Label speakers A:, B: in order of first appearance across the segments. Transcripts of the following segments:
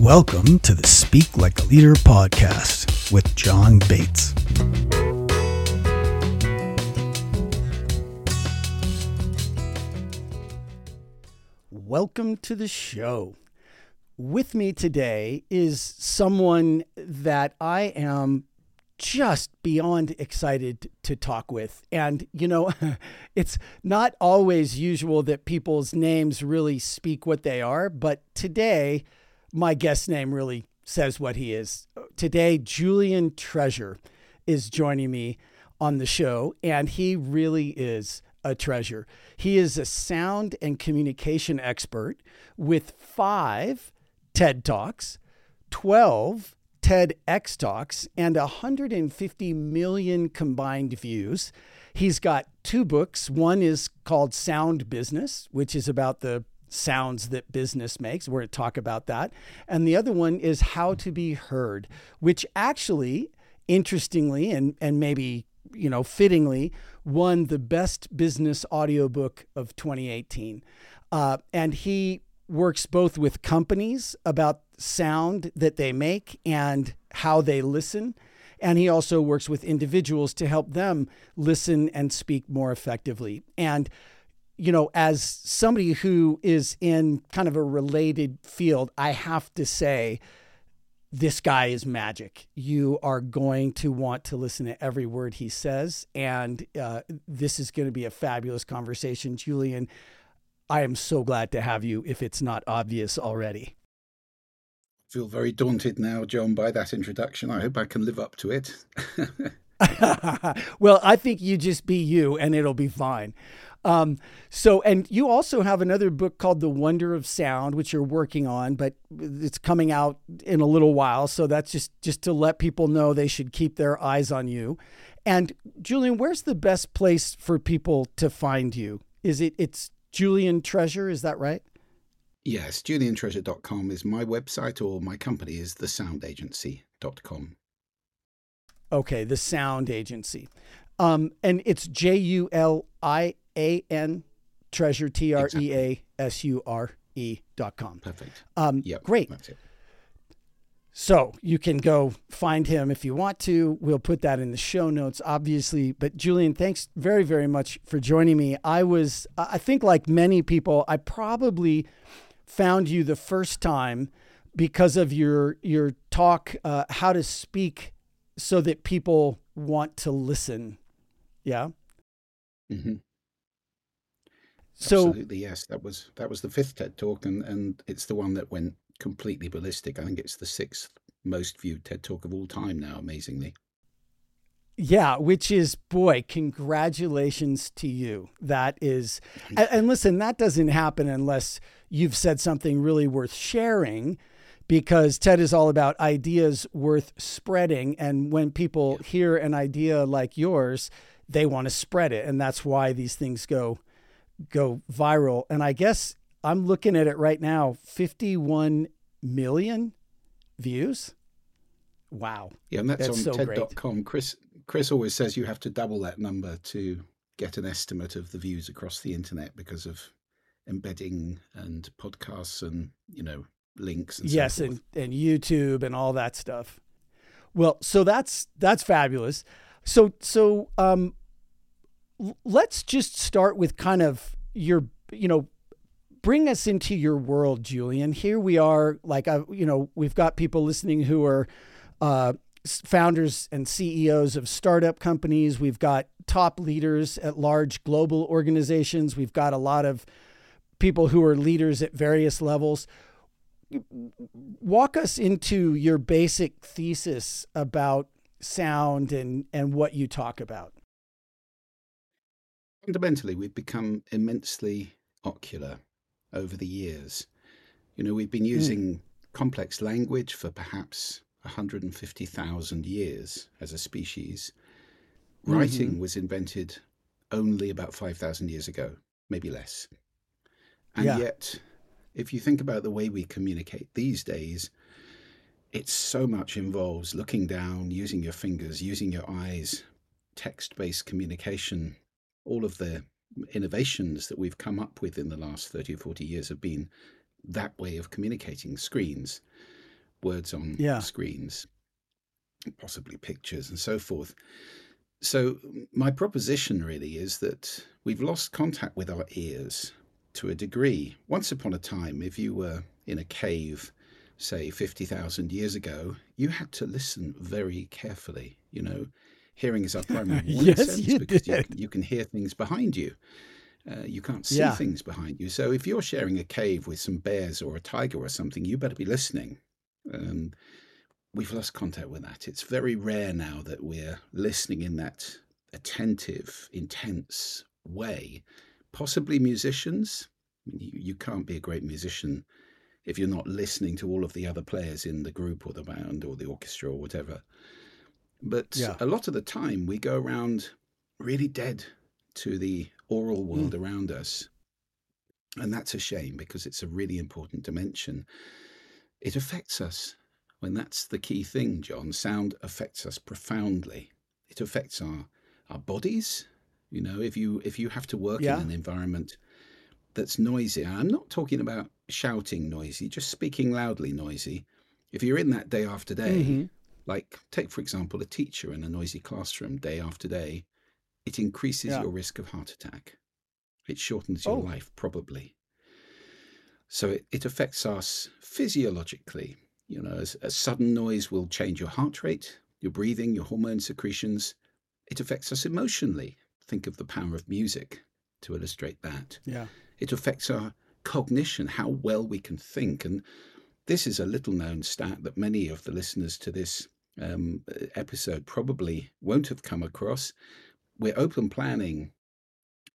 A: Welcome to the Speak Like a Leader podcast with John Bates. Welcome to the show. With me today is someone that I am just beyond excited to talk with. And, you know, it's not always usual that people's names really speak what they are, but today, my guest name really says what he is. Today, Julian Treasure is joining me on the show, and he really is a treasure. He is a sound and communication expert with five TED Talks, 12 TEDx Talks, and 150 million combined views. He's got two books. One is called Sound Business, which is about the sounds that business makes. We're going to talk about that. And the other one is How to Be Heard, which actually, interestingly, and, and maybe you know, fittingly, won the best business audiobook of 2018. Uh, and he works both with companies about sound that they make and how they listen. And he also works with individuals to help them listen and speak more effectively. And, you know, as somebody who is in kind of a related field, I have to say, this guy is magic. You are going to want to listen to every word he says. And uh, this is going to be a fabulous conversation. Julian, I am so glad to have you if it's not obvious already.
B: I feel very daunted now, John, by that introduction. I hope I can live up to it.
A: well, I think you just be you and it'll be fine. Um, so, and you also have another book called The Wonder of Sound, which you're working on, but it's coming out in a little while. So that's just just to let people know they should keep their eyes on you. And Julian, where's the best place for people to find you? Is it it's Julian Treasure? Is that right?
B: Yes, juliantreasure.com is my website, or my company is thesoundagency.com.
A: Okay, the Sound Agency. Um, and it's J U L I A N treasure, T R E A S U R E dot com.
B: Perfect.
A: Um,
B: yep,
A: great. So you can go find him if you want to. We'll put that in the show notes, obviously. But Julian, thanks very, very much for joining me. I was, I think, like many people, I probably found you the first time because of your your talk, uh, how to speak so that people want to listen. Yeah.
B: Mm-hmm. So Absolutely, yes. That was that was the fifth TED talk, and and it's the one that went completely ballistic. I think it's the sixth most viewed TED talk of all time now. Amazingly.
A: Yeah, which is boy, congratulations to you. That is, and, and listen, that doesn't happen unless you've said something really worth sharing because TED is all about ideas worth spreading. And when people hear an idea like yours, they want to spread it. And that's why these things go go viral. And I guess I'm looking at it right now 51 million views. Wow.
B: Yeah, and that's, that's on so TED.com. Chris Chris always says you have to double that number to get an estimate of the views across the internet because of embedding and podcasts and you know links and
A: yes
B: so
A: and, and youtube and all that stuff well so that's that's fabulous so so um let's just start with kind of your you know bring us into your world julian here we are like I, you know we've got people listening who are uh, founders and ceos of startup companies we've got top leaders at large global organizations we've got a lot of people who are leaders at various levels. Walk us into your basic thesis about sound and, and what you talk about.
B: Fundamentally, we've become immensely ocular over the years. You know, we've been hmm. using mm. complex language for perhaps 150,000 years as a species. Writing mm-hmm. was invented only about 5,000 years ago, maybe less. And yeah. yet, if you think about the way we communicate these days, it so much involves looking down, using your fingers, using your eyes, text based communication. All of the innovations that we've come up with in the last 30 or 40 years have been that way of communicating screens. words on
A: Yeah.
B: screens, possibly pictures and so forth. So, my proposition really is that we've lost contact with our ears to a degree. Once upon a time, if you were in a cave, say 50,000 years ago, you had to listen very carefully. You know, hearing is our primary warning
A: Yes,
B: sense
A: you
B: because you, you can hear things behind you. Uh, you can't see
A: Yeah.
B: things behind you. So if you're sharing a cave with some bears or a tiger or something, you better be listening. Um, we've lost contact with that. It's very rare now that we're listening in that attentive, intense way. Possibly musicians. You, you can't be a great musician if you're not listening to all of the other players in the group or the band or the orchestra or whatever. But
A: Yeah.
B: a lot of the time, we go around really dead to the oral world around us. And that's a shame because it's a really important dimension. It affects us. When that's the key thing, John, sound affects us profoundly. It affects our our bodies. You know, if you if you have to work
A: Yeah.
B: in an environment that's noisy, and I'm not talking about shouting noisy, just speaking loudly noisy. If you're in that day after day,
A: Mhm.
B: Like take for example a teacher in a noisy classroom day after day, it increases
A: Yeah.
B: your risk of heart attack. It shortens your
A: Oh.
B: life probably. So it, it affects us physiologically. You know, as a sudden noise will change your heart rate, your breathing, your hormone secretions. It affects us emotionally. Think of the power of music to illustrate that.
A: Yeah.
B: It affects our cognition, how well we can think. And this is a little known stat that many of the listeners to this um, episode probably won't have come across. We're open planning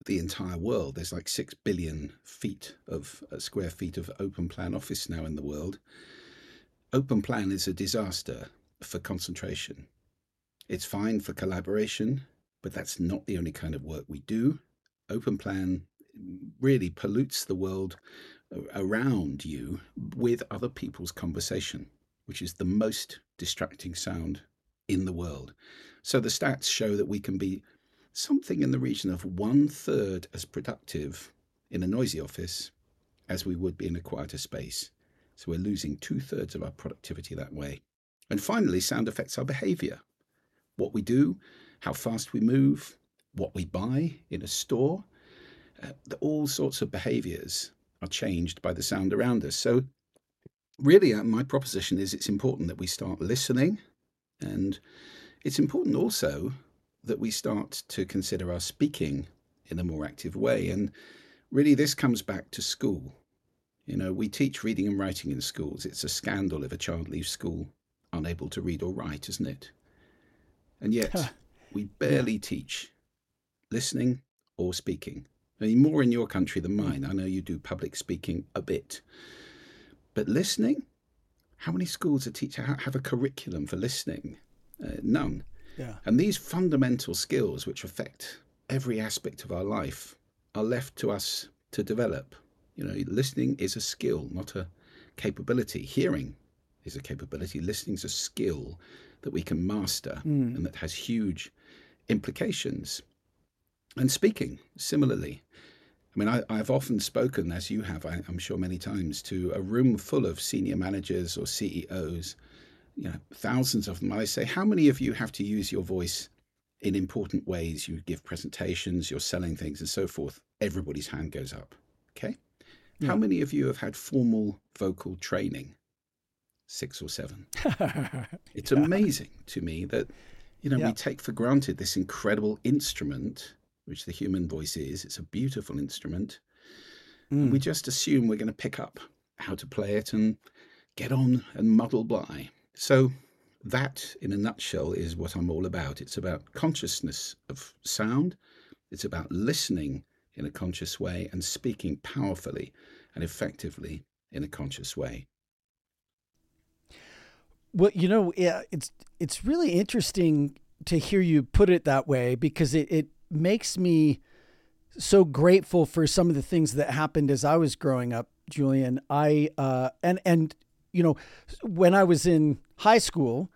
B: the entire world. There's like 6 billion feet of uh, square feet of open plan office now in the world. Open plan is a disaster for concentration. It's fine for collaboration, but that's not the only kind of work we do. Open plan really pollutes the world around you with other people's conversation, which is the most distracting sound in the world. So the stats show that we can be something in the region of one third as productive in a noisy office as we would be in a quieter space. So we're losing two thirds of our productivity that way. And finally, sound affects our behavior what we do, how fast we move, what we buy in a store. Uh, all sorts of behaviors are changed by the sound around us. So, really, uh, my proposition is it's important that we start listening, and it's important also that we start to consider our speaking in a more active way. And really, this comes back to school. You know, we teach reading and writing in schools. It's a scandal if a child leaves school unable to read or write, isn't it? And yet,
A: Huh.
B: we barely teach listening or speaking. I mean, more in your country than mine. I know you do public speaking a bit. But listening? How many schools are teach, have a curriculum for listening? Uh, none.
A: Yeah.
B: And these fundamental skills, which affect every aspect of our life, are left to us to develop. You know, listening is a skill, not a capability. Hearing is a capability. Listening is a skill that we can master
A: Mm.
B: and that has huge implications. And speaking, similarly. I mean, I, I've often spoken, as you have, I, I'm sure many times, to a room full of senior managers or CEOs, you know, thousands of them. I say, how many of you have to use your voice in important ways? You give presentations, you're selling things, and so forth. Everybody's hand goes up. Okay.
A: Yeah.
B: How many of you have had formal vocal training? Six or seven. It's amazing to me that, you know,
A: Yeah.
B: we take for granted this incredible instrument, which the human voice is. It's a beautiful instrument.
A: Mm.
B: we just assume we're going to pick up how to play it and get on and muddle by. So, that in a nutshell is what I'm all about. It's about consciousness of sound, it's about listening in a conscious way and speaking powerfully and effectively in a conscious way.
A: Well, you know, yeah, it's it's really interesting to hear you put it that way because it, it makes me so grateful for some of the things that happened as I was growing up, Julian. I uh and and you know, when I was in high school,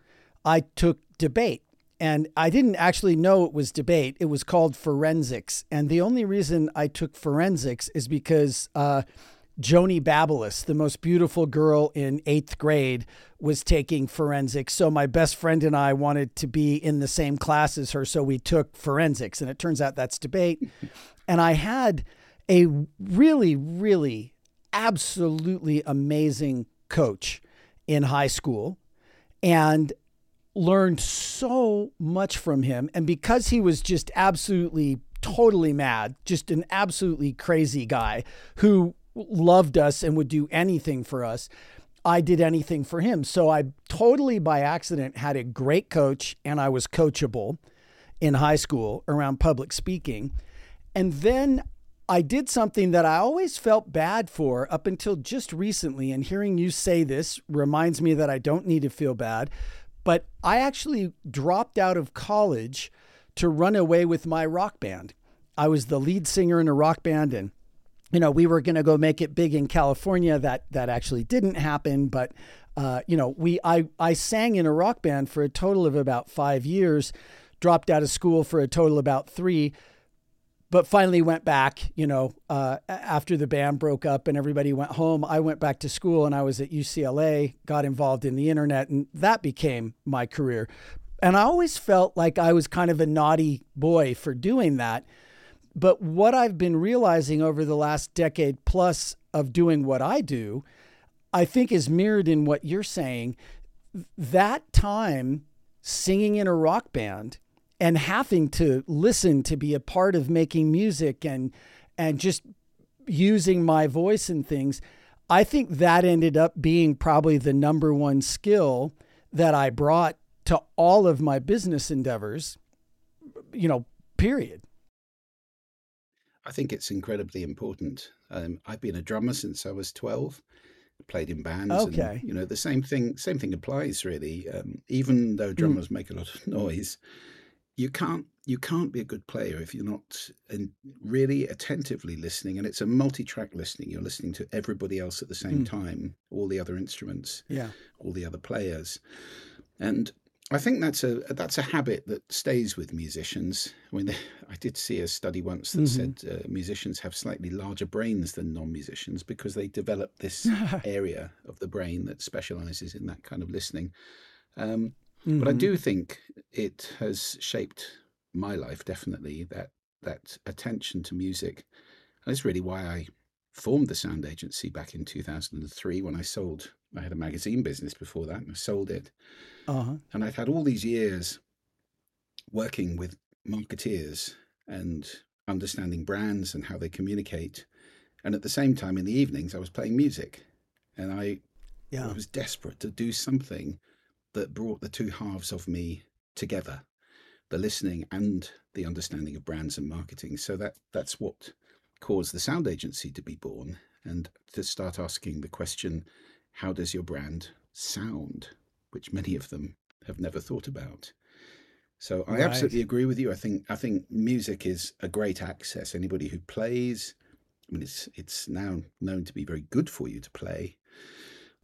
A: I took debate and I didn't actually know it was debate. It was called forensics. And the only reason I took forensics is because uh Joni Babalis, the most beautiful girl in eighth grade, was taking forensics. So my best friend and I wanted to be in the same class as her. So we took forensics. And it turns out that's debate. and I had a really, really, absolutely amazing coach in high school and learned so much from him. And because he was just absolutely, totally mad, just an absolutely crazy guy who loved us and would do anything for us. I did anything for him. So I totally by accident had a great coach and I was coachable in high school around public speaking. And then I did something that I always felt bad for up until just recently. And hearing you say this reminds me that I don't need to feel bad. But I actually dropped out of college to run away with my rock band. I was the lead singer in a rock band and you know, we were going to go make it big in California. That that actually didn't happen, but uh, you know, we I I sang in a rock band for a total of about five years, dropped out of school for a total about three, but finally went back. You know, uh, after the band broke up and everybody went home, I went back to school and I was at UCLA, got involved in the internet, and that became my career. And I always felt like I was kind of a naughty boy for doing that but what I've been realizing over the last decade plus of doing what I do, I think is mirrored in what you're saying. That time singing in a rock band and having to listen to be a part of making music and and just using my voice and things, I think that ended up being probably the number one skill that I brought to all of my business endeavors, you know, period.
B: I think it's incredibly important. Um, I've been a drummer since I was 12, played in bands.
A: Okay.
B: And, you know, the same thing, same thing applies really. Um, even though hmm. drummers mm. make a lot of noise, you can't, you can't be a good player if you're not really attentively listening. And it's a multi-track listening. You're listening to everybody else at the same mm. time, all the other instruments,
A: yeah,
B: all the other players. And I think that's a that's a habit that stays with musicians. I mean, I did see a study once that mm-hmm. said uh, musicians have slightly larger brains than non-musicians because they develop this area of the brain that specializes in that kind of listening. Um, mm-hmm. But I mm-hmm. do think it has shaped my life definitely that that attention to music, and it's really why I formed the sound agency back in 2003 when I sold. I had a magazine business before that, and I sold it. Uh-huh. And I've had all these years working with marketeers and understanding brands and how they communicate. And at the same time, in the evenings, I was playing music, and I, yeah. I was desperate to do something that brought the two halves of me together the listening and the understanding of brands and marketing. So that that's what caused the sound agency to be born and to start asking the question how does your brand sound? Which many of them have never thought about. So I right. absolutely agree with you. I think I think music is a great access. Anybody who plays, I mean, it's it's now known to be very good for you to play.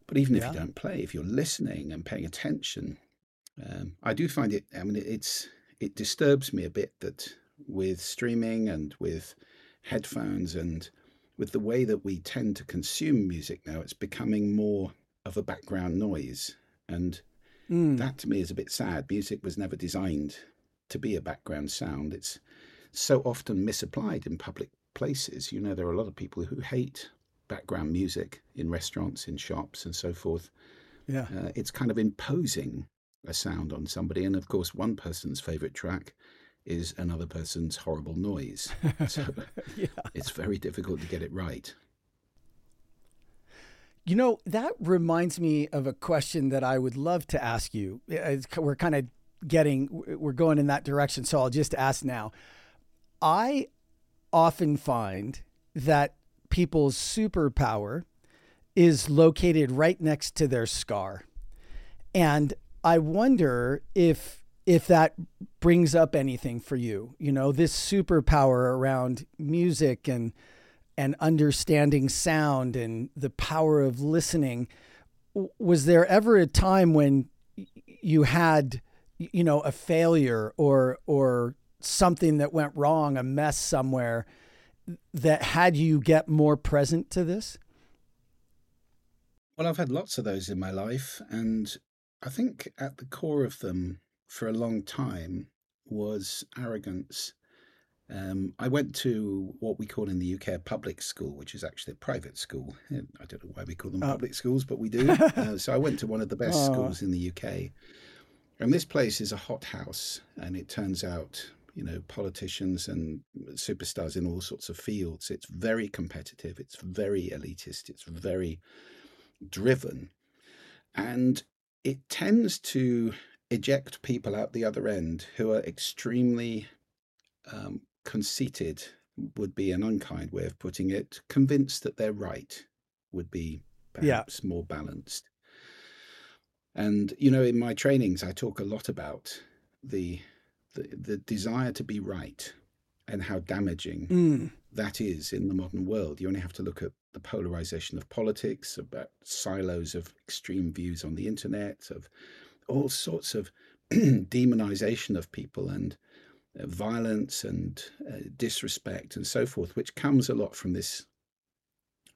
B: But even yeah. if you don't play, if you're listening and paying attention, um, I do find it. I mean, it's it disturbs me a bit that with streaming and with headphones and with the way that we tend to consume music now, it's becoming more of a background noise. And mm. that to me is a bit sad. Music was never designed to be a background sound. It's so often misapplied in public places. You know, there are a lot of people who hate background music in restaurants, in shops, and so forth.
A: Yeah.
B: Uh, it's kind of imposing a sound on somebody. And of course, one person's favorite track is another person's horrible noise. So yeah. it's very difficult to get it right.
A: You know, that reminds me of a question that I would love to ask you. Uh, we're kind of getting, we're going in that direction. So I'll just ask now. I often find that people's superpower is located right next to their scar. And I wonder if if that brings up anything for you. You know, this superpower around music and and understanding sound and the power of listening. Was there ever a time when you had, you know, a failure or or something that went wrong, a mess somewhere, that had you get more present to this?
B: Well, I've had lots of those in my life, and I think at the core of them for a long time was arrogance. Um, I went to what we call in the UK a public school, which is actually a private school. I don't know why we call them oh. public schools, but we do. uh, so I went to one of the best oh. schools in the UK. And this place is a hothouse, and it turns out, you know, politicians and superstars in all sorts of fields. It's very competitive, it's very elitist, it's very driven. And it tends to eject people out the other end who are extremely um, conceited would be an unkind way of putting it. Convinced that they're right would be perhaps yeah. more balanced. And you know, in my trainings, I talk a lot about the the, the desire to be right and how damaging mm. that is in the modern world. You only have to look at the polarization of politics, about silos of extreme views on the internet, of all sorts of demonization of people and uh, violence and uh, disrespect and so forth, which comes a lot from this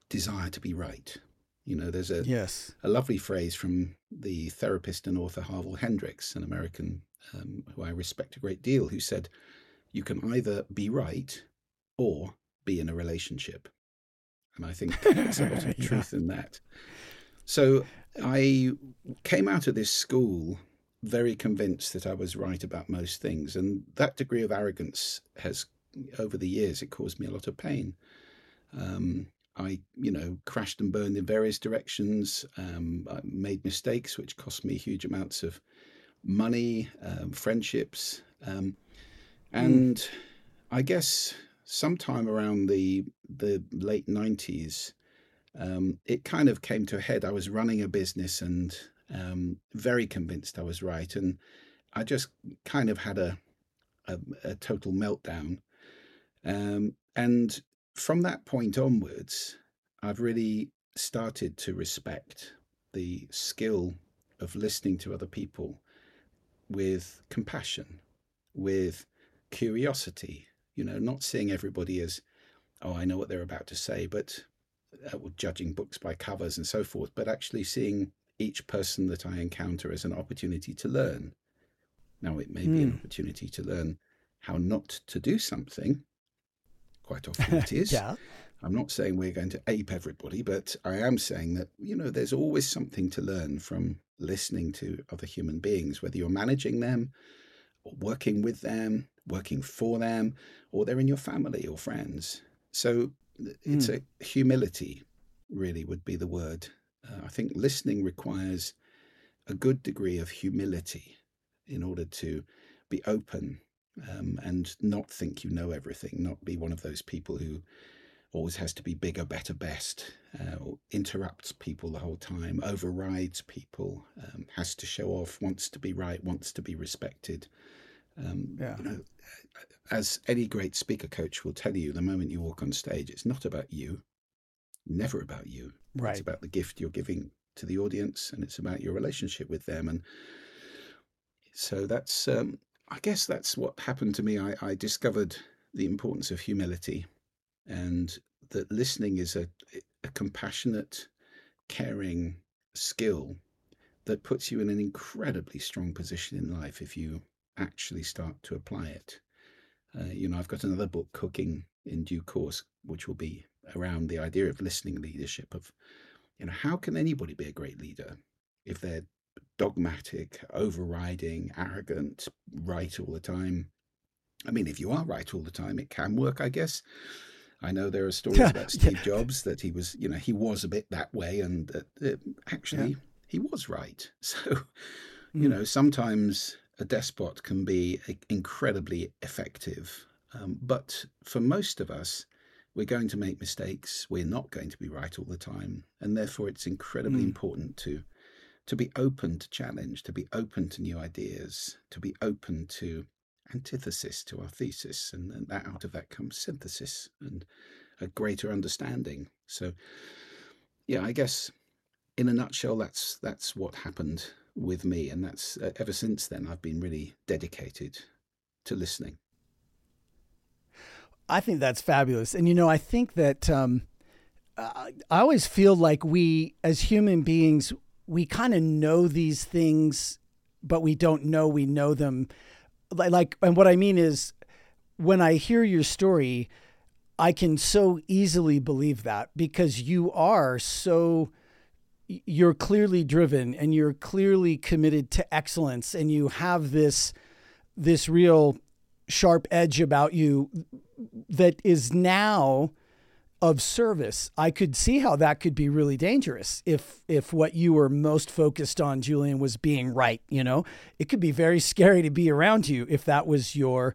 B: desire to be right. You know, there's a
A: yes.
B: a lovely phrase from the therapist and author Harville Hendrix, an American um, who I respect a great deal, who said, "You can either be right or be in a relationship," and I think there's a lot of yeah. truth in that. So I came out of this school very convinced that I was right about most things. And that degree of arrogance has, over the years, it caused me a lot of pain. Um, I, you know, crashed and burned in various directions. Um, I made mistakes which cost me huge amounts of money, um, friendships, um, and mm. I guess sometime around the the late nineties, um, it kind of came to a head. I was running a business and um, very convinced I was right, and I just kind of had a a, a total meltdown. Um, and from that point onwards, I've really started to respect the skill of listening to other people with compassion, with curiosity, you know, not seeing everybody as, oh, I know what they're about to say, but uh, judging books by covers and so forth, but actually seeing each person that I encounter as an opportunity to learn. Now, it may mm. be an hmm. opportunity to learn how not to do something. Quite often it is.
A: yeah.
B: I'm not saying we're going to ape everybody, but I am saying that, you know, there's always something to learn from listening to other human beings, whether you're managing them or working with them, working for them, or they're in your family or friends. So it's mm. a humility, really, would be the word uh, I think listening requires a good degree of humility in order to be open um, and not think you know everything, not be one of those people who always has to be bigger, better, best, uh, interrupts people the whole time, overrides people, um, has to show off, wants to be right, wants to be respected. Um, yeah. You know, as any great speaker coach will tell you, the moment you walk on stage, it's not about you, never about you.
A: Right.
B: It's about the gift you're giving to the audience, and it's about your relationship with them. And so that's, um, I guess, that's what happened to me. I, I discovered the importance of humility, and that listening is a, a compassionate, caring skill that puts you in an incredibly strong position in life if you actually start to apply it. Uh, you know, I've got another book, Cooking in Due Course, which will be around the idea of listening leadership of you know how can anybody be a great leader if they're dogmatic overriding arrogant right all the time? I mean if you are right all the time it can work i guess. I know there are stories about steve jobs that he was you know he was a bit that way and uh, actually yeah. he was right. So you know sometimes a despot can be incredibly effective um, but for most of us we're going to make mistakes. We're not going to be right all the time, and therefore it's incredibly mm. important to to be open to challenge, to be open to new ideas, to be open to antithesis to our thesis, and, and that out of that comes synthesis and a greater understanding. So, yeah, I guess in a nutshell, that's that's what happened with me, and that's uh, ever since then I've been really dedicated to listening.
A: I think that's fabulous. And, you know, I think that um, I always feel like we, as human beings, we kind of know these things, but we don't know we know them. Like, and what I mean is, when I hear your story, I can so easily believe that because you are so you're clearly driven and you're clearly committed to excellence and you have this this real sharp edge about you that is now of service. I could see how that could be really dangerous if if what you were most focused on Julian was being right, you know. It could be very scary to be around you if that was your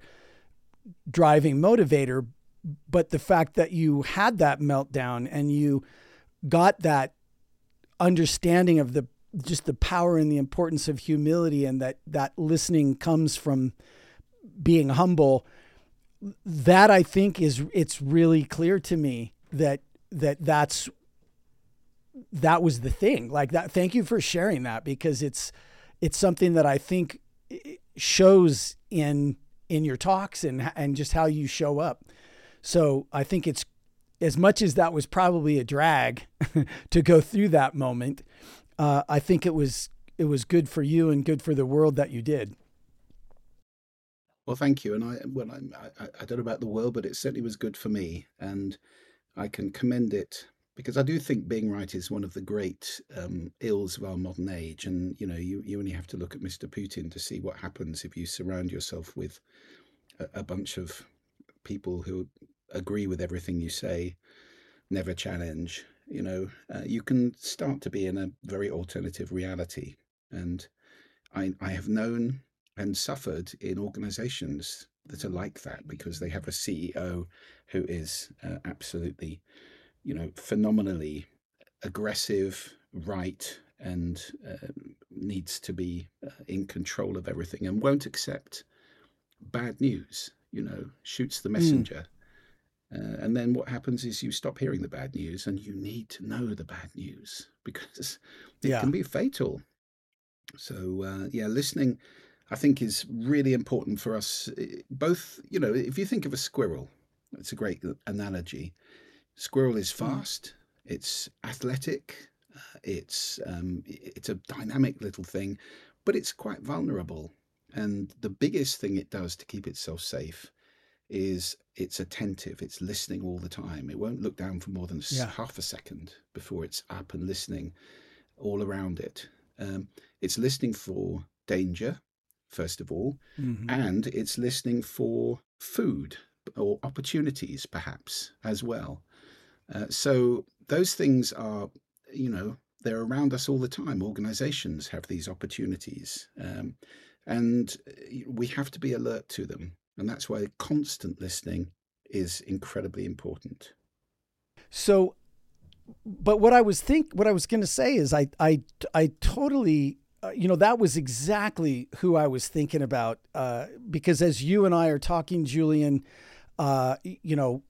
A: driving motivator, but the fact that you had that meltdown and you got that understanding of the just the power and the importance of humility and that that listening comes from being humble that i think is it's really clear to me that that that's that was the thing. Like that thank you for sharing that because it's it's something that i think shows in in your talks and and just how you show up. So i think it's as much as that was probably a drag to go through that moment, uh, I think it was it was good for you and good for the world that you did.
B: Well, thank you. And I well, I, I, don't know about the world, but it certainly was good for me, and I can commend it because I do think being right is one of the great um, ills of our modern age. And you know, you you only have to look at Mr. Putin to see what happens if you surround yourself with a, a bunch of people who agree with everything you say, never challenge, you know, uh, you can start to be in a very alternative reality. And I, I have known and suffered in organizations that are like that because they have a CEO who is uh, absolutely, you know, phenomenally aggressive, right, and uh, needs to be uh, in control of everything and won't accept bad news, you know, shoots the hmm. messenger. Uh, and then what happens is you stop hearing the bad news and you need to know the bad news because it yeah. can be fatal. So, uh, yeah, listening, I think, is really important for us. Eh, both, you know, if you think of a squirrel, it's a great analogy. Squirrel is mm. fast, it's athletic, uh, it's um, it's a dynamic little thing, but it's quite vulnerable. And the biggest thing it does to keep itself safe is it's attentive, it's listening all the time. It won't look down for more than yeah. half a second before it's up and listening all around it. Um, it's listening for danger, first of all, mm-hmm. and it's listening for food or opportunities, perhaps, as well. Uh, so those things are, you know, they're around us all the time. Organizations have these opportunities. Um, and uh, we have to be alert to them. And that's why constant listening is incredibly important.
A: So, but what I was think, what I was going to say is, I, I, I totally, uh, you know, that was exactly who I was thinking about. Uh, because as you and I are talking, Julian, uh, you know,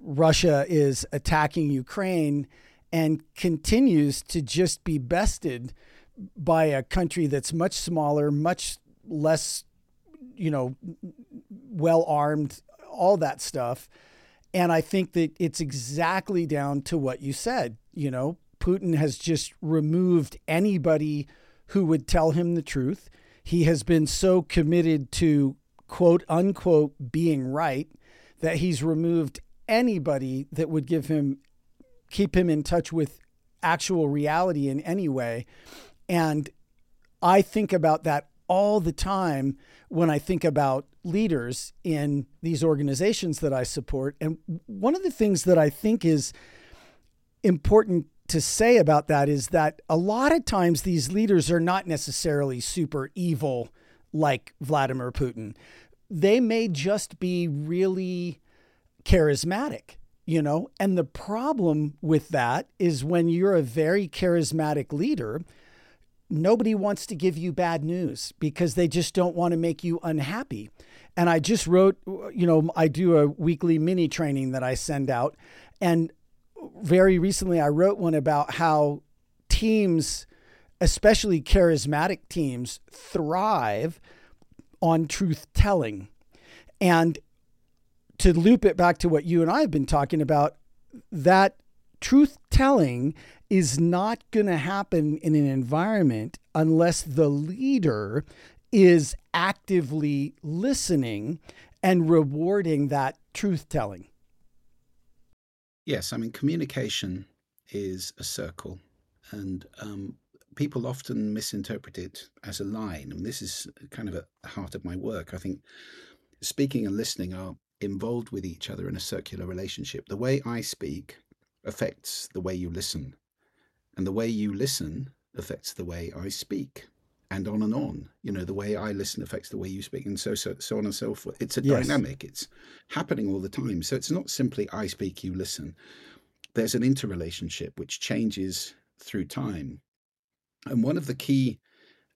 A: Russia is attacking Ukraine and continues to just be bested by a country that's much smaller, much less you know, well armed, all that stuff. And I think that it's exactly down to what you said. You know, Putin has just removed anybody who would tell him the truth. He has been so committed to quote unquote being right that he's removed anybody that would give him keep him in touch with actual reality in any way. And I think about that all the time when I think about leaders in these organizations that I support. And one of the things that I think is important to say about that is that a lot of times these leaders are not necessarily super evil like Vladimir Putin. They may just be really charismatic, you know? And the problem with that is when you're a very charismatic leader, nobody wants to give you bad news because they just don't want to make you unhappy. And I just wrote, you know, I do a weekly mini training that I send out. And very recently, I wrote one about how teams, especially charismatic teams, thrive on truth telling. And to loop it back to what you and I have been talking about, that truth telling is not going to happen in an environment unless the leader is actively listening and rewarding that truth telling.
B: Yes, I mean, communication is a circle, and um, people often misinterpret it as a line. And this is kind of at the heart of my work. I think speaking and listening are involved with each other in a circular relationship. The way I speak affects the way you listen, and the way you listen affects the way I speak and on and on. You know, the way I listen affects the way you speak, and so so so on and so forth. It's a yes. dynamic. It's happening all the time. So it's not simply I speak, you listen. There's an interrelationship which changes through time, and one of the key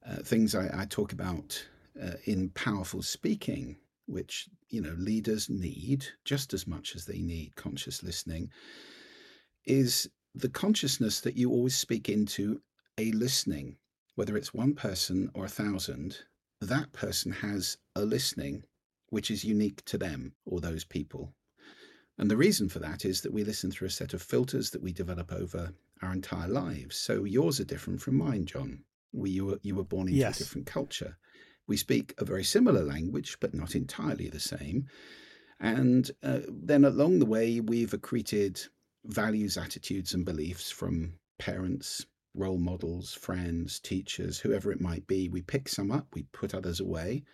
B: uh, things I, I, talk about uh, in powerful speaking, which you know leaders need just as much as they need conscious listening, is the consciousness that you always speak into a listening whether it's one person or a thousand, that person has a listening which is unique to them or those people. And the reason for that is that we listen through a set of filters that we develop over our entire lives. So yours are different from mine, John. We, you, were, you were born into yes. a different culture. We speak a very similar language, but not entirely the same. And uh, then along the way, we've accreted values, attitudes, and beliefs from parents, role models, friends, teachers, whoever it might be. We pick some up, we put others away.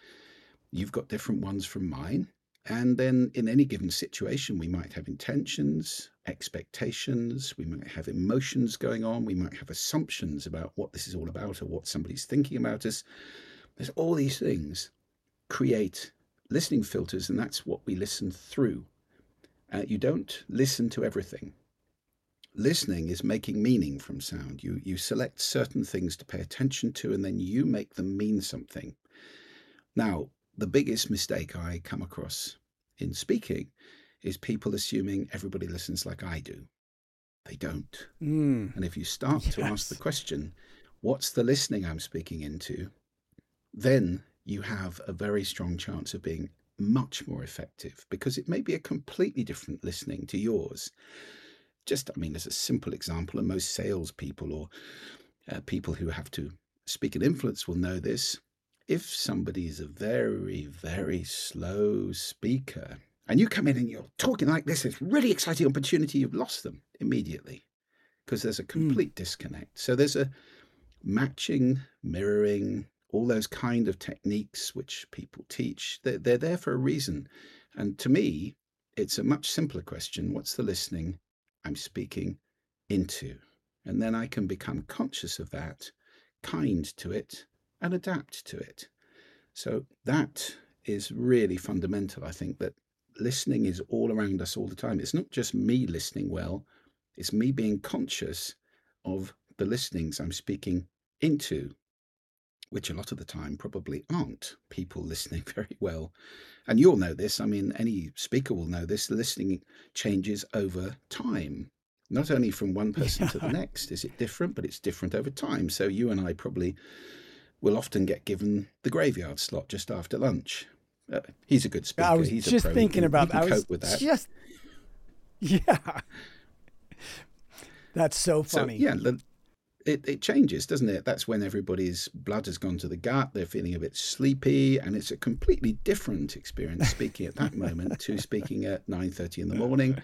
B: You've got different ones from mine. And then in any given situation, we might have intentions, expectations, we might have emotions going on, we might have assumptions about what this is all about or what somebody's thinking about us. There's all these things create listening filters, and that's what we listen through. Uh, you don't listen to everything listening is making meaning from sound. You you select certain things to pay attention to, and then you make them mean something. Now, the biggest mistake I come across in speaking is people assuming everybody listens like I do. They don't. Mm. And if you start yes. to ask the question, what's the listening I'm speaking into? Then you have a very strong chance of being much more effective because it may be a completely different listening to yours just, I mean, as a simple example, and most salespeople or uh, people who have to speak and influence will know this. If somebody is a very, very slow speaker, and you come in and you're talking like this, it's really exciting opportunity, you've lost them immediately because there's a hmm. complete mm. disconnect. So there's a matching, mirroring, all those kind of techniques which people teach. They're, they're there for a reason. And to me, it's a much simpler question. What's the listening? I'm speaking into. And then I can become conscious of that, kind to it, and adapt to it. So that is really fundamental. I think that listening is all around us all the time. It's not just me listening well, it's me being conscious of the listenings I'm speaking into, which a lot of the time probably aren't people listening very well. And you'll know this. I mean, any speaker will know this. Listening changes over time. Not only from one person yeah. to the next is it different, but it's different over time. So you and I probably will often get given the graveyard slot just after lunch. Uh, he's a good speaker.
A: I was
B: he's
A: just thinking
B: he,
A: about.
B: He I
A: was
B: with that.
A: just yeah. That's so funny.
B: So, yeah, it, it changes, doesn't it? That's when everybody's blood has gone to the gut, they're feeling a bit sleepy, and it's a completely different experience speaking at that moment to speaking at 9.30 in the morning,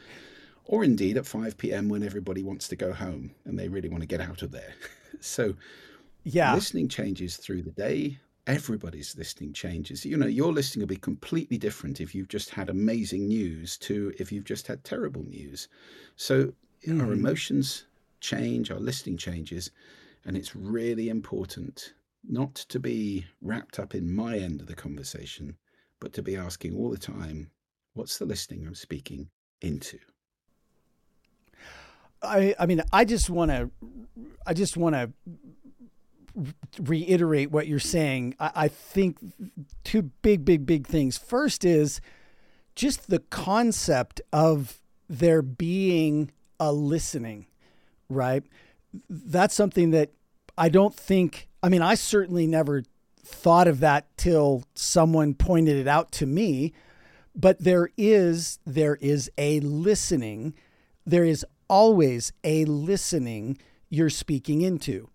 B: or indeed at 5 p.m. when everybody wants to go home and they really want to get out of there. so yeah, listening changes through the day. Everybody's listening changes. You know, your listening will be completely different if you've just had amazing news to if you've just had terrible news. So mm-hmm. our emotions change, our listening changes, and it's really important not to be wrapped up in my end of the conversation, but to be asking all the time, what's the listening I'm speaking into?
A: I, I mean, I just want to, I just want to reiterate what you're saying. I, I think two big, big, big things. First is just the concept of there being a listening right? That's something that I don't think, I mean, I certainly never thought of that till someone pointed it out to me but there is there is a listening there is always a listening you're speaking into.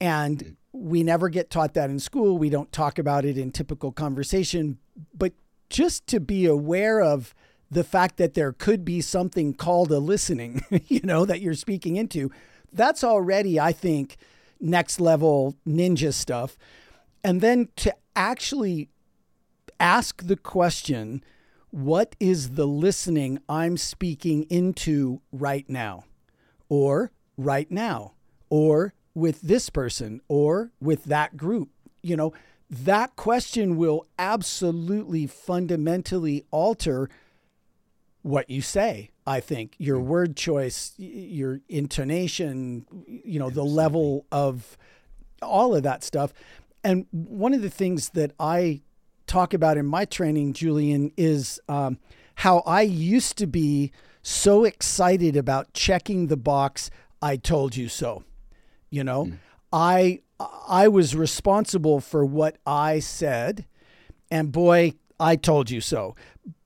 A: And mm-hmm. we never get taught that in school. We don't talk about it in typical conversation. But just to be aware of the fact that there could be something called a listening, you know, that you're speaking into, that's already, I think, next level ninja stuff. And then to actually ask the question, what is the listening I'm speaking into right now? Or right now? Or with this person? Or with that group? You know, that question will absolutely fundamentally alter what you say. I think your mm. word choice, your intonation, you know, the level of all of that stuff. And one of the things that I talk about in my training, Julian, is um, how I used to be so excited about checking the box. I told you so. You know, mm. I I was responsible for what I said, and boy, I told you so.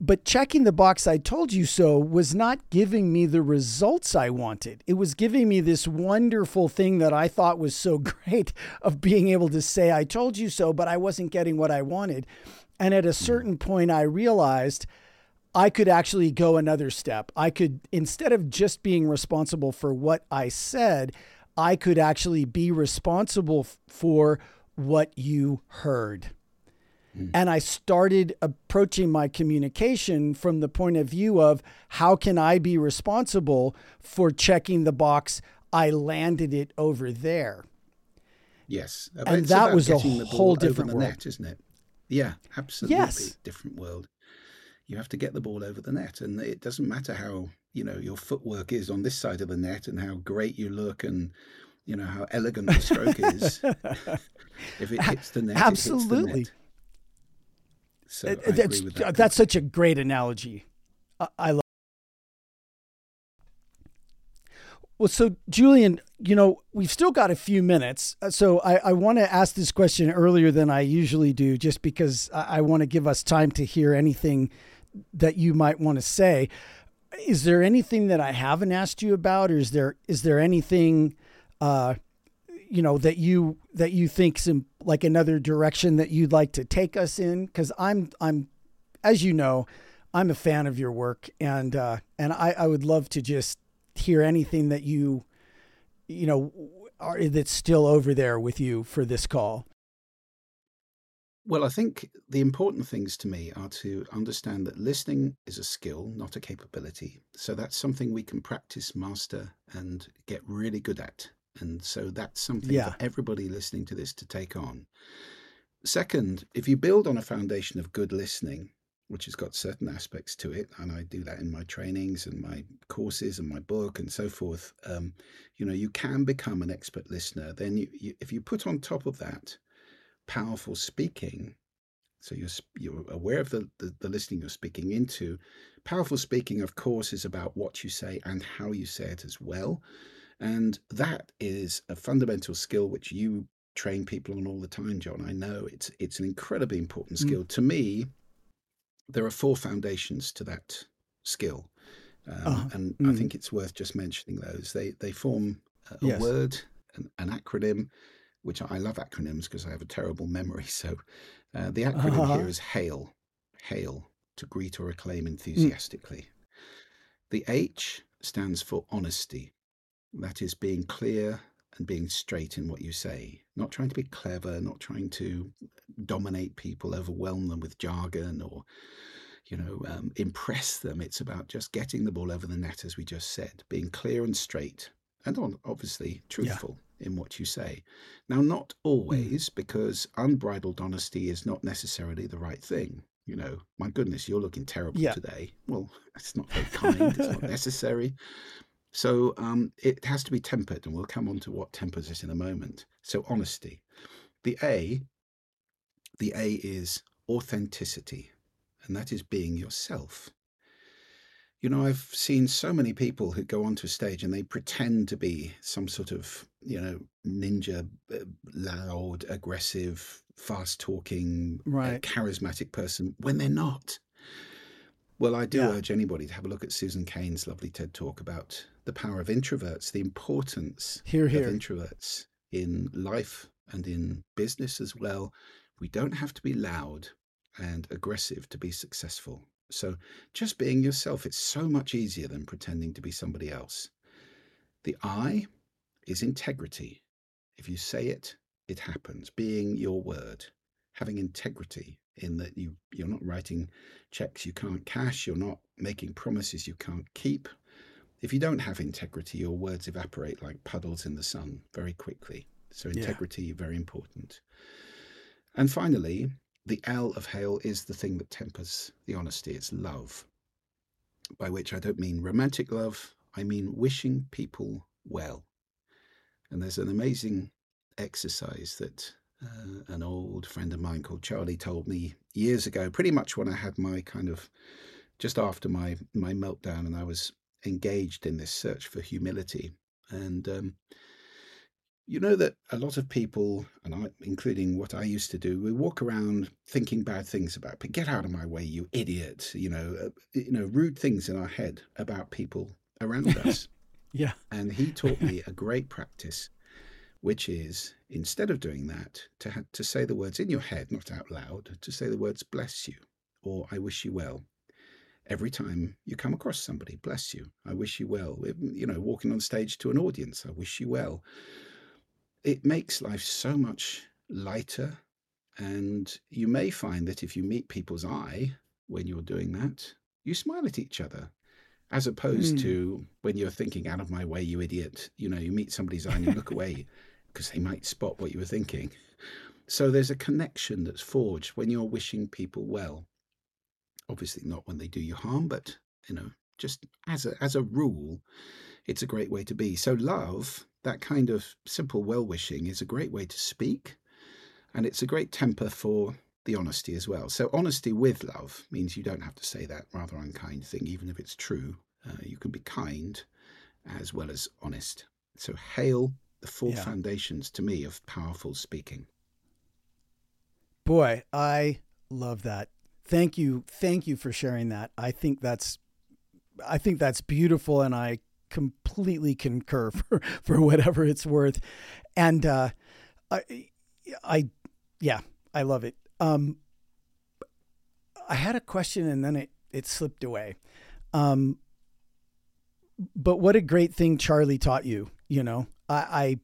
A: But checking the box, I told you so, was not giving me the results I wanted. It was giving me this wonderful thing that I thought was so great of being able to say, I told you so, but I wasn't getting what I wanted. And at a hmm. certain point, I realized I could actually go another step. I could, instead of just being responsible for what I said, I could actually be responsible for what you heard. Mm. And I started approaching my communication from the point of view of how can I be responsible for checking the box I landed it over there.
B: Yes.
A: And that was a whole different world,
B: net, isn't it? Yeah, absolutely. Yes. Different world. You have to get the ball over the net and it doesn't matter how, you know, your footwork is on this side of the net and how great you look and you know how elegant the stroke is. if it hits the net, absolutely. So
A: that's,
B: that.
A: that's such a great analogy. I, I love. Well, so Julian, you know, we've still got a few minutes. Uh, so I, I want to ask this question earlier than I usually do, just because I, I want to give us time to hear anything that you might want to say. Is there anything that I haven't asked you about, or is there is there anything uh, you know that you that you think some like another direction that you'd like to take us in because i'm i'm as you know i'm a fan of your work and uh and i i would love to just hear anything that you you know are that's still over there with you for this call
B: well, I think the important things to me are to understand that listening is a skill, not a capability. So that's something we can practice, master, and get really good at. And so that's something yeah. for everybody listening to this to take on. Second, if you build on a foundation of good listening, which has got certain aspects to it, and I do that in my trainings and my courses and my book and so forth, um, you know, you can become an expert listener. Then, you, you, if you put on top of that powerful speaking, so you're you're aware of the, the, the listening you're speaking into. Powerful speaking, of course, is about what you say and how you say it as well. And that is a fundamental skill which you train people on all the time, John. I know it's it's an incredibly important mm. skill. Mm. To me, there are four foundations to that skill. Um, uh, and mm. I think it's worth just mentioning those. They they form a, a yes. word, an, an, acronym, which I love acronyms because I have a terrible memory. So uh, the acronym uh-huh. here is HAIL, HAIL, to greet or acclaim mm. enthusiastically. Mm. The H stands for honesty. That is being clear and being straight in what you say, not trying to be clever, not trying to dominate people, overwhelm them with jargon or, you know, um, impress them. It's about just getting the ball over the net, as we just said, being clear and straight and obviously truthful yeah. in what you say. Now, not mm. always, mm. because unbridled honesty is not necessarily the right thing. You know, my goodness, you're looking terrible yeah. today. Well, it's not very kind, it's not necessary. So um, it has to be tempered, and we'll come on to what tempers it in a moment. So honesty. The A, the A is authenticity, and that is being yourself. You know, I've seen so many people who go onto a stage and they pretend to be some sort of, you know, ninja, uh, loud, aggressive, fast talking, uh, right. uh, charismatic person when they're not. Well, I do
A: Yeah.
B: urge anybody to have a look at Susan Cain's lovely TED talk about the power of introverts, the importance
A: Here,
B: of introverts in life and in business as well. We don't have to be loud and aggressive to be successful. So just being yourself, it's so much easier than pretending to be somebody else. The I is integrity. If you say it, it happens. Being your word, having integrity in that you, you're not writing checks you can't cash, you're not making promises you can't keep. If you don't have integrity, your words evaporate like puddles in the sun very quickly. So,
A: Yeah.
B: integrity, very important. And finally, the L of HAIL is the thing that tempers the honesty. It's love, by which I don't mean romantic love, I mean wishing people well. And there's an amazing exercise that uh, an old friend of mine called Charlie told me years ago, pretty much when I had my kind of just after my my meltdown, and I was engaged in this search for humility. And um, you know that a lot of people, and I, including what I used to do, we walk around thinking bad things about. But get out of my way, you idiot! You know, uh, you know, rude things in our head about people around us.
A: Yeah.
B: And he taught me a great practice, which is instead of doing that, to ha- to say the words in your head, not out loud, to say the words "bless you" or "I wish you well." Every time you come across somebody, bless you. I wish you well. You know, walking on stage to an audience, I wish you well. It makes life so much lighter. And you may find that if you meet people's eye when you're doing that, you smile at each other as opposed
A: Mm.
B: to when you're thinking out of my way you idiot you know you meet somebody's eye and you look away because they might spot what you were thinking so there's a connection that's forged when you're wishing people well obviously not when they do you harm but you know just as a as a rule it's a great way to be so love that kind of simple well wishing is a great way to speak and it's a great temper for the honesty as well. So, honesty with love means you don't have to say that rather unkind thing, even if it's true. Uh, you can be kind as well as honest. So, hail the four
A: Yeah.
B: foundations to me of powerful speaking.
A: Boy, I love that. Thank you. Thank you for sharing that. I think that's I think that's beautiful and I completely concur for, for whatever it's worth. And uh I I yeah, I love it. Um I had a question and then it it slipped away. Um but what a great thing Charlie taught you, you know. I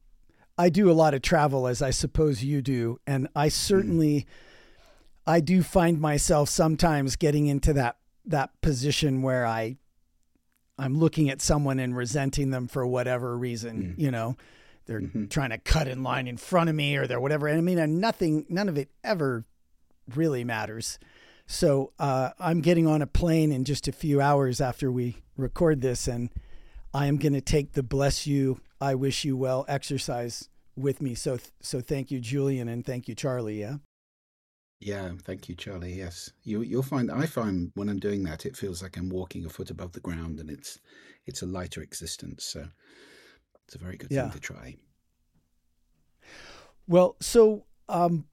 A: I I do a lot of travel as I suppose you do, and I certainly I do find myself sometimes getting into that that position where I I'm looking at someone and resenting them for whatever reason,
B: Mm.
A: you know. They're
B: Mhm.
A: trying to cut in line in front of me or they're whatever. And I mean, and nothing none of it ever really matters. So uh, I'm getting on a plane in just a few hours after we record this, and I am going to take the "Bless You, I Wish You Well" exercise with me. So, so thank you, Julian, and thank you, Charlie. Yeah.
B: Yeah, thank you, Charlie. Yes, you you'll find I find when I'm doing that, it feels like I'm walking a foot above the ground, and it's it's a lighter existence. So it's a very good
A: Yeah.
B: thing to try.
A: Well, so um,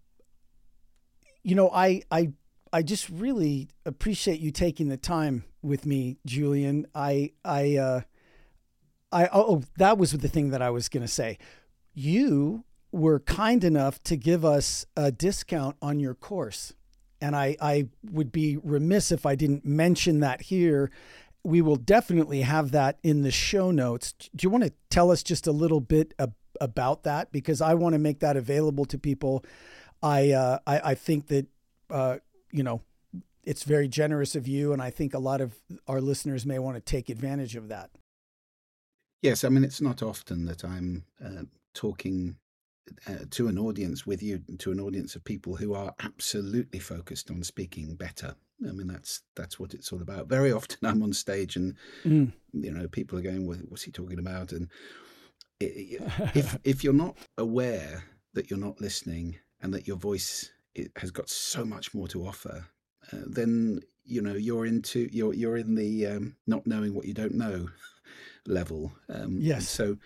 A: you know, I I I just really appreciate you taking the time with me, Julian. I I uh, I oh that was the thing that I was going to say. You were kind enough to give us a discount on your course, and I I would be remiss if I didn't mention that here. We will definitely have that in the show notes. Do you want to tell us just a little bit ab- about that because I want to make that available to people. I uh, I, I think that uh, you know it's very generous of you, and I think a lot of our listeners may want to take advantage of that.
B: Yes, I mean it's not often that I'm uh, talking uh, to an audience with you, to an audience of people who are absolutely focused on speaking better. I mean that's that's what it's all about. Very often I'm on stage and
A: Mm.
B: you know people are going, "What- "What's he talking about?" And i- i- if if you're not aware that you're not listening and that your voice it has got so much more to offer, uh, then you know you're into you're you're in the um, not knowing what you don't know level. Um,
A: Yes.
B: So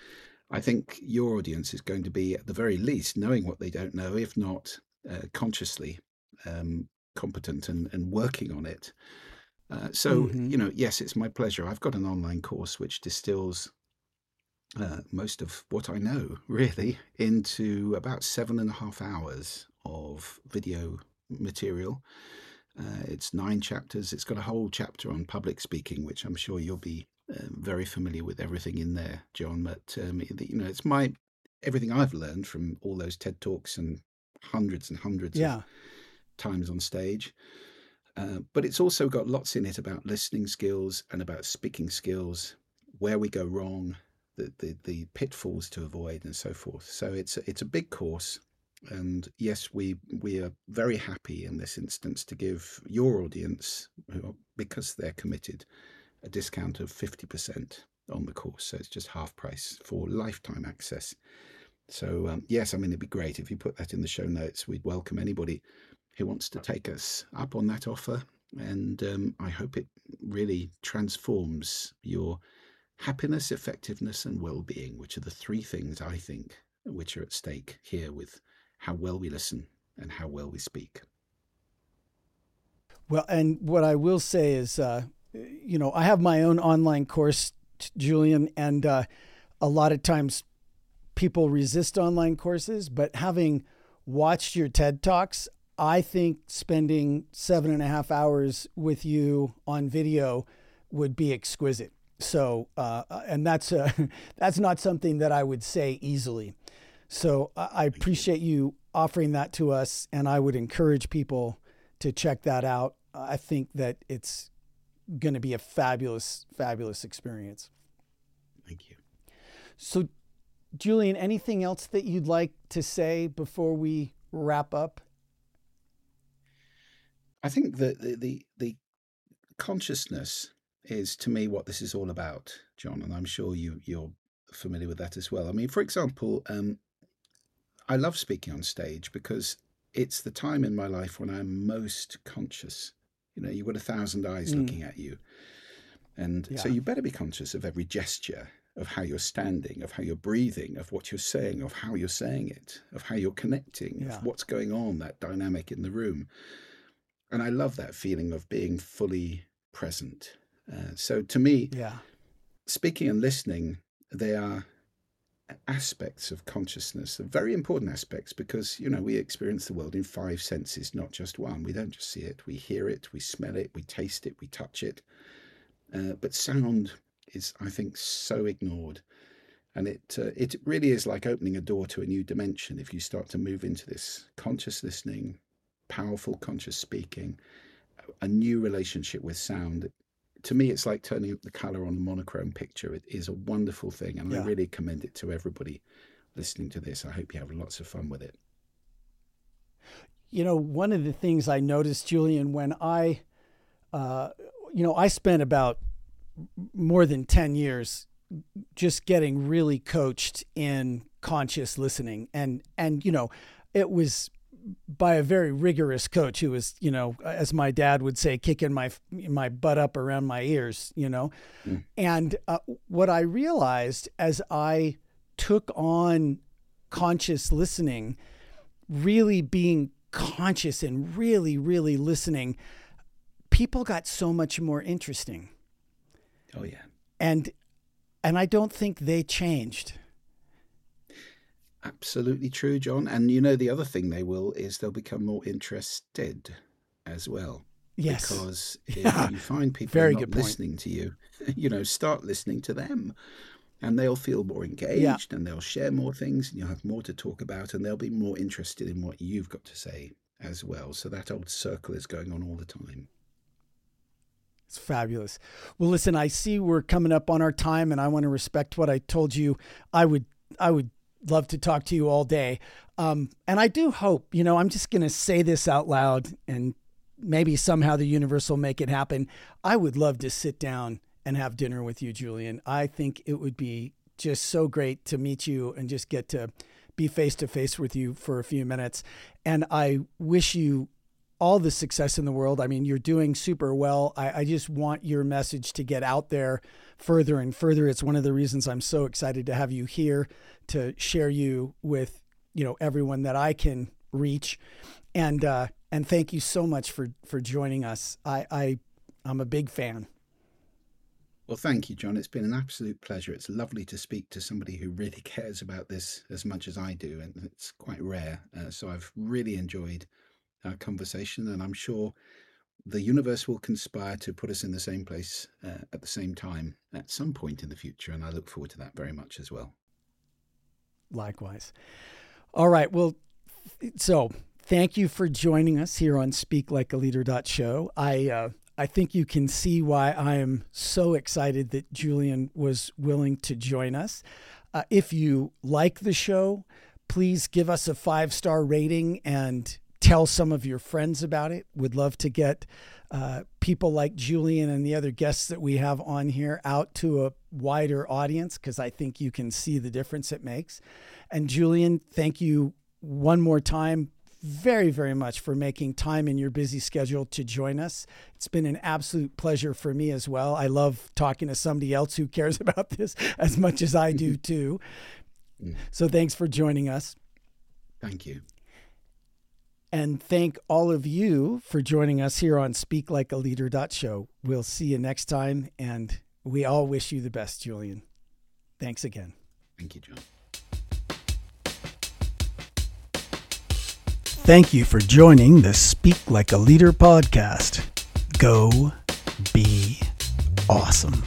B: I think your audience is going to be at the very least knowing what they don't know, if not uh, consciously um, competent and, and working on it. Uh, so, mm-hmm. you know, yes, it's my pleasure. I've got an online course which distills uh, most of what I know, really, into about seven and a half hours of video material. Uh, it's nine chapters. It's got a whole chapter on public speaking, which I'm sure you'll be uh, very familiar with everything in there, John. But um, you know, it's my everything I've learned from all those TED talks and hundreds and hundreds yeah. of times on stage. Uh, but it's also got lots in it about listening skills and about speaking skills, where we go wrong, the, the, the pitfalls to avoid, and so forth. So it's a, it's a big course. And yes, we we are very happy in this instance to give your audience, because they're committed, a discount of 50% on the course. So it's just half price for lifetime access. So, um, yes, I mean, it'd be great if you put that in the show notes. We'd welcome anybody who wants to take us up on that offer. And um, I hope it really transforms your happiness, effectiveness, and well being, which are the three things I think which are at stake here with how well we listen and how well we speak.
A: Well, and what I will say is, uh, you know, I have my own online course, Julian, and uh, a lot of times people resist online courses, but having watched your TED Talks, I think spending seven and a half hours with you on video would be exquisite. So, uh, and that's uh, that's not something that I would say easily. So I appreciate you offering that to us, and I would encourage people to check that out. I think that it's going to be a fabulous, fabulous experience.
B: Thank you.
A: So, Julian, anything else that you'd like to say before we wrap up?
B: I think that the, the, the consciousness is to me what this is all about, John, and I'm sure you you're familiar with that as well. I mean, for example, um, I love speaking on stage because it's the time in my life when I'm most conscious. You know, you've got a thousand eyes mm. looking at you. And yeah. so you better be conscious of every gesture, of how you're standing, of how you're breathing, of what you're saying, of how you're saying it, of how you're connecting, yeah. of what's going on, that dynamic in the room. And I love that feeling of being fully present. Uh, so to me,
A: yeah.
B: speaking and listening, they are aspects of consciousness, very important aspects, because you know we experience the world in five senses, not just one. We don't just see it; we hear it, we smell it, we taste it, we touch it. Uh, but sound is, I think, so ignored, and it uh, it really is like opening a door to a new dimension. If you start to move into this conscious listening, powerful conscious speaking, a new relationship with sound to me, it's like turning up the color on a monochrome picture. It is a wonderful thing, and yeah. I really commend it to everybody listening to this. I hope you have lots of fun with it.
A: You know, one of the things I noticed, Julian, when I, uh, you know, I spent about more than 10 years just getting really coached in conscious listening and and you know it was by a very rigorous coach who was, you know, as my dad would say, kicking my my butt up around my ears, you know. Mm. And uh, what I realized as I took on conscious listening, really being conscious and really, really listening, people got so much more interesting.
B: Oh yeah.
A: And and I don't think they changed.
B: Absolutely true, John. And you know, the other thing they will is they'll become more interested as well.
A: Yes.
B: Because if yeah. you find people Very not listening to you, you know, start listening to them. And they'll feel more engaged yeah. and they'll share more things and you'll have more to talk about and they'll be more interested in what you've got to say as well. So that old circle is going on all the time.
A: It's fabulous. Well, listen, I see we're coming up on our time and I want to respect what I told you. I would I would love to talk to you all day. Um, and I do hope, you know, I'm just going to say this out loud and maybe somehow the universe will make it happen. I would love to sit down and have dinner with you, Julian. I think it would be just so great to meet you and just get to be face to face with you for a few minutes. And I wish you all the success in the world. I mean, you're doing super well. I, I, just want your message to get out there further and further. It's one of the reasons I'm so excited to have you here to share you with you know everyone that I can reach. And uh, and thank you so much for for joining us. I, I I'm a big fan.
B: Well, thank you, John. It's been an absolute pleasure. It's lovely to speak to somebody who really cares about this as much as I do, and it's quite rare. Uh, so I've really enjoyed our conversation, and I'm sure the universe will conspire to put us in the same place uh, at the same time at some point in the future, and I look forward to that very much as well.
A: Likewise. All right. Well, so thank you for joining us here on Speak Like a Leader dot show. I uh, I think you can see why I am so excited that Julian was willing to join us. Uh, if you like the show, please give us a five star rating and tell some of your friends about it. Would love to get uh, people like Julian and the other guests that we have on here out to a wider audience because I think you can see the difference it makes. And Julian, thank you one more time very, very much for making time in your busy schedule to join us. It's been an absolute pleasure for me as well. I love talking to somebody else who cares about this as much as I do too. Mm. So thanks for joining us.
B: Thank you.
A: And thank all of you for joining us here on Speak Like a Leader show. We'll see you next time. And we all wish you the best, Julian. Thanks again.
B: Thank you, John.
A: Thank you for joining the Speak Like a Leader podcast. Go be awesome.